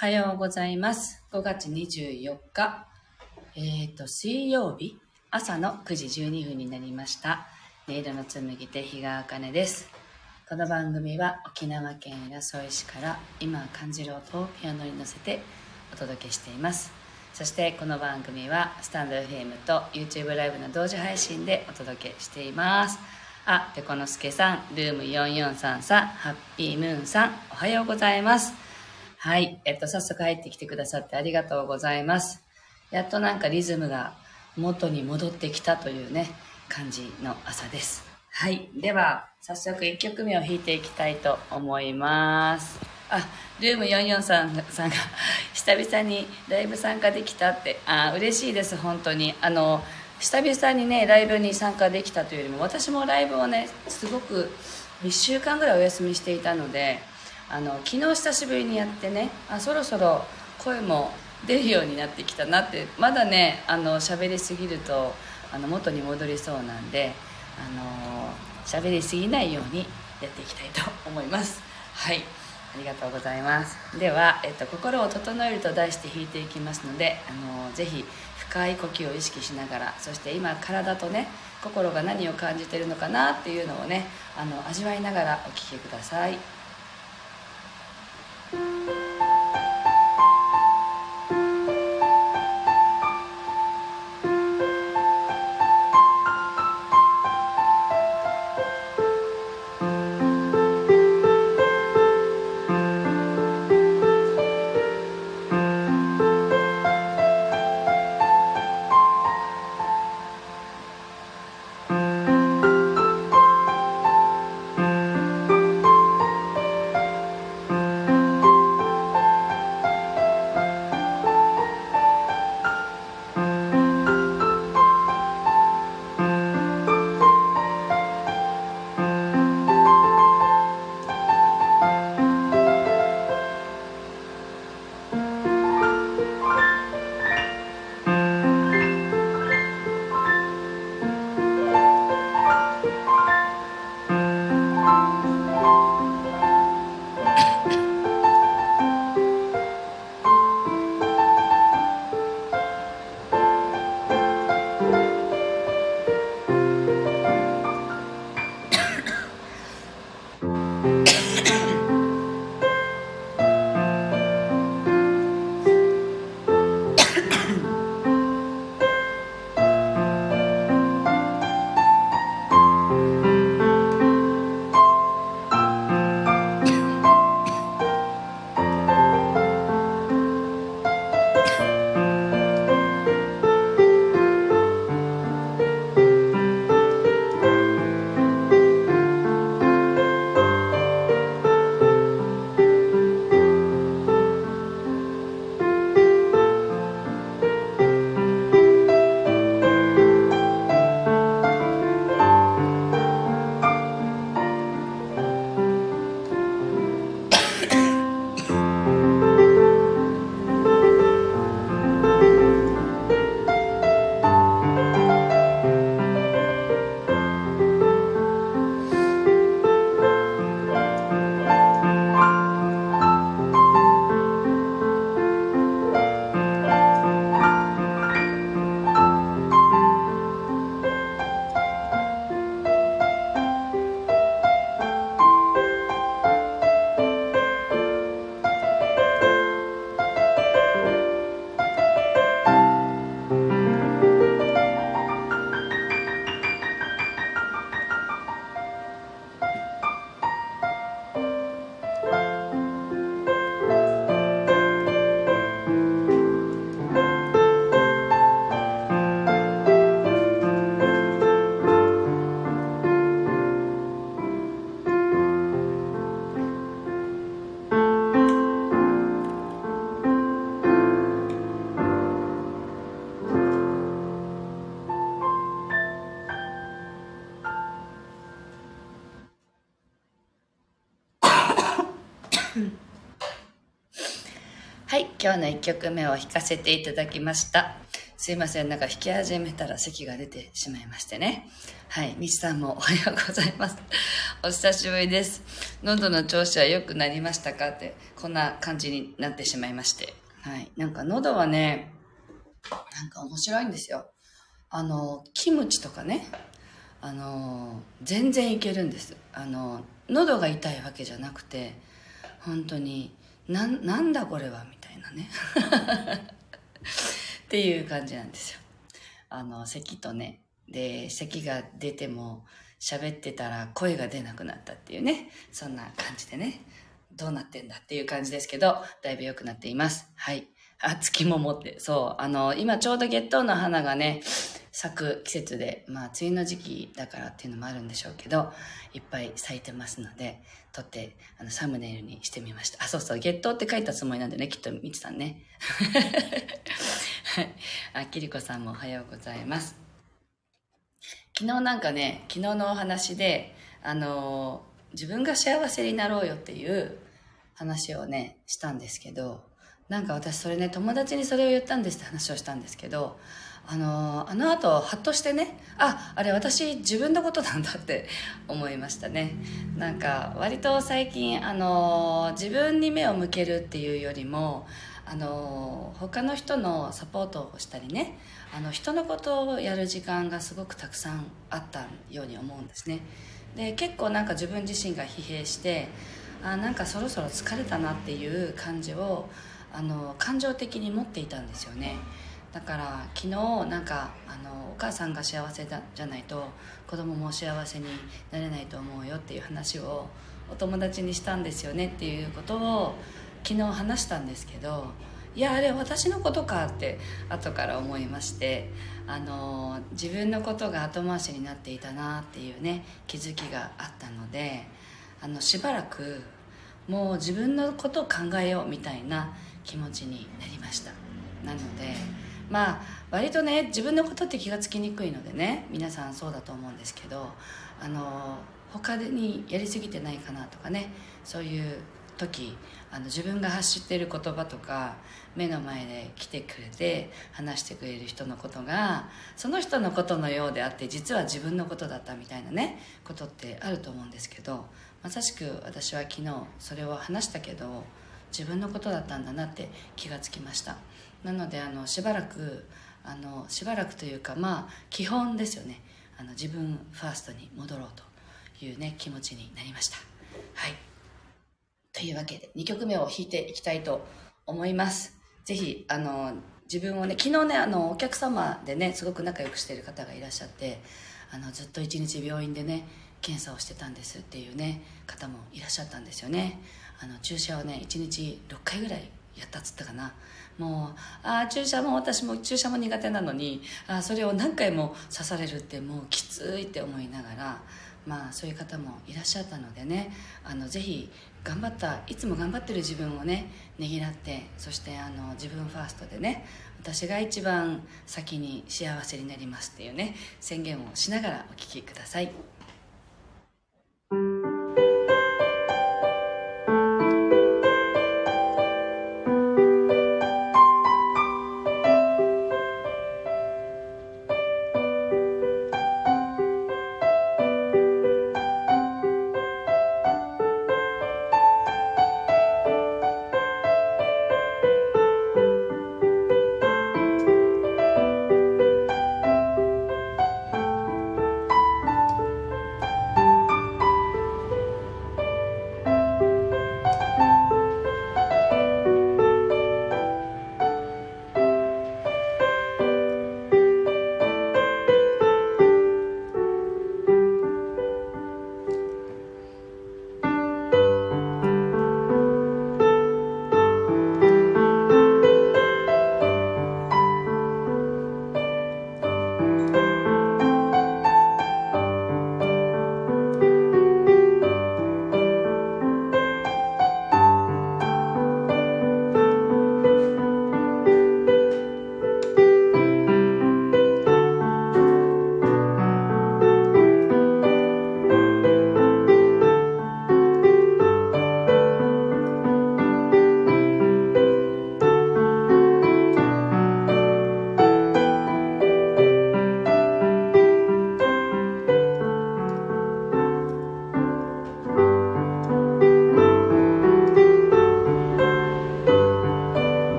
はようございます。5月24日、えっ、と、水曜日、朝の9時12分になりました。音色の紡ぎ手、日川茜です。この番組は沖縄県浦添市から今感じる音をピアノに乗せてお届けしています。そしてこの番組はスタンド FM と YouTube ライブの同時配信でお届けしています。あ、ペコのすけさん、ルーム4433、ハッピームーンさん、おはようございます。はい。えっと、早速入ってきてくださってありがとうございます。やっとなんかリズムが元に戻ってきたというね、感じの朝です。はい。では、早速1曲目を弾いていきたいと思います。あ、ルーム44さんさんが 久々にライブ参加できたって、あ、嬉しいです、本当に。あの、久々にね、ライブに参加できたというよりも、私もライブをね、すごく1週間ぐらいお休みしていたので、あの昨日久しぶりにやってねあそろそろ声も出るようになってきたなってまだねあの喋りすぎるとあの元に戻りそうなんであの喋りすぎないようにやっていきたいと思います。はい。ありがとうございます。では、えっと「心を整える」と題して弾いていきますのであのぜひ深い呼吸を意識しながらそして今体とね心が何を感じてるのかなっていうのをねあの味わいながらお聴きください。は今日の1曲目を弾かせていただきました。すいません。なんか弾き始めたら咳が出てしまいましてね。はい。みちさんもおはようございます。お久しぶりです。喉の調子は良くなりましたか？って、こんな感じになってしまいまして。はい。なんか喉はね、なんか面白いんですよ。あの、キムチとかね、あの、全然いけるんです。あの、喉が痛いわけじゃなくて、本当に、な、なんだこれは？みたいなね。っていう感じなんですよ。あの、咳とね、で、咳が出ても喋ってたら声が出なくなったっていうね、そんな感じでね、どうなってんだっていう感じですけど、だいぶ良くなっています。はい。あ、月も持って、そう、あの、今ちょうど月桃の花がね、咲く季節で、まあ、梅雨の時期だからっていうのもあるんでしょうけど、いっぱい咲いてますので、撮って、あの、サムネイルにしてみました。あ、そうそう、月桃って書いたつもりなんでね、きっと、みちさんね。はい。あ、きりこさんもおはようございます。昨日なんかね、昨日のお話で、あの自分が幸せになろうよっていう話をね、したんですけど、なんか私それね、友達にそれを言ったんですって話をしたんですけど、あのあの後、ハッとしてね、あ、あれ私自分のことなんだって 思いましたね。なんか割と最近、あの自分に目を向けるっていうよりも、あの他の人のサポートをしたりねあの人のことをやる時間がすごくたくさんあったように思うんですねで結構なんか自分自身が疲弊してあなんかそろそろ疲れたなっていう感じをあの感情的に持っていたんですよね。だから昨日なんかあのお母さんが幸せだじゃないと子供も幸せになれないと思うよっていう話をお友達にしたんですよねっていうことを昨日話したんですけどいやあれ私のことかって後から思いましてあの自分のことが後回しになっていたなっていうね気づきがあったのであのしばらくもう自分のことを考えようみたいな気持ちになりました。なのでまあ割とね自分のことって気がつきにくいのでね皆さんそうだと思うんですけどあの他にやりすぎてないかなとかねそういう時あの自分が発してる言葉とか目の前で来てくれて話してくれる人のことがその人のことのようであって実は自分のことだったみたいなねことってあると思うんですけどまさしく私は昨日それを話したけど自分のことだったんだなって気がつきましたなのであのしばらくあのしばらくというかまあ基本ですよねあの自分ファーストに戻ろうというね気持ちになりましたはいというわけで、2曲目を弾いていきたいと思います。ぜひ、あの、自分をね、昨日ね、あの、お客様でね、すごく仲良くしてる方がいらっしゃって、あの、ずっと一日病院でね、検査をしてたんですっていうね、方もいらっしゃったんですよね。あの、注射をね、1日6回ぐらいやったっつったかな。もう、ああ、注射も私も注射も苦手なのに、あそれを何回も刺されるってもうきついって思いながら、まあそういう方もいらっしゃったのでねあのぜひ頑張ったいつも頑張ってる自分をねねぎらってそしてあの自分ファーストでね私が一番先に幸せになりますっていうね宣言をしながらお聴きください。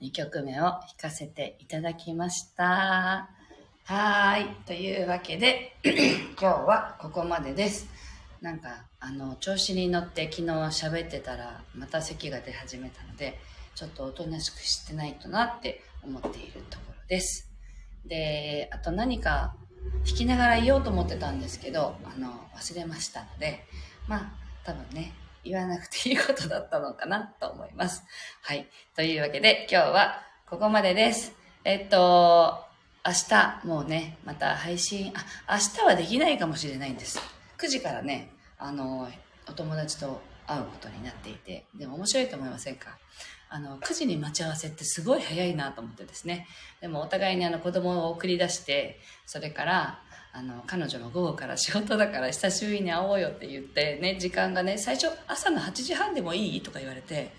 2曲目を弾かせていただきました。はい。というわけで、今日はここまでです。なんか、あの、調子に乗って昨日喋ってたら、また咳が出始めたので、ちょっとおとなしくしてないとなって思っているところです。で、あと何か弾きながら言おうと思ってたんですけど、あの、忘れましたので、まあ、多分ね、言わなくていいことだったのかなと思います。はい。というわけで、今日はここまでです。えっと、明日、もうね、また配信、あ、明日はできないかもしれないんです。9時からね、あの、お友達と会うことになっていて、でも面白いと思いませんか？あの、9時に待ち合わせってすごい早いなと思ってですね。でもお互いにあの子供を送り出して、それから、あの、彼女も午後から仕事だから久しぶりに会おうよって言ってね、時間がね、最初朝の8時半でもいい？とか言われて、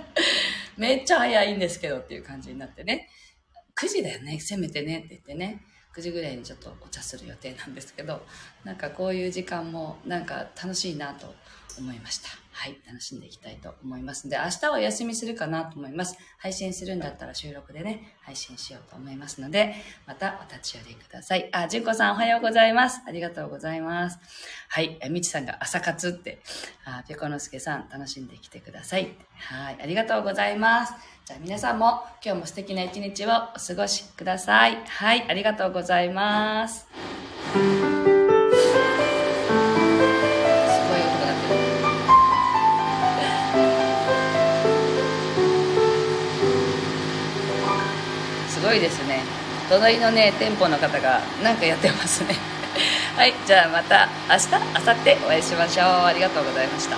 めっちゃ早いんですけどっていう感じになってね、9時だよね、せめてねって言ってね、9時ぐらいにちょっとお茶する予定なんですけど、なんかこういう時間もなんか楽しいなと思いました。はい、楽しんでいきたいと思いますので、明日はお休みするかなと思います。配信するんだったら収録でね、配信しようと思いますので、またお立ち寄りください。あ、純子さんおはようございます。ありがとうございます。はい、みちさんが朝活って、あ、ぴこのすけさん楽しんできてください。はい、ありがとうございます。じゃあ皆さんも今日も素敵な一日をお過ごしください。はい、ありがとうございます。ごいですね。隣のね店舗の方が何かやってますね。はいじゃあまた明日明後日お会いしましょう。ありがとうございました。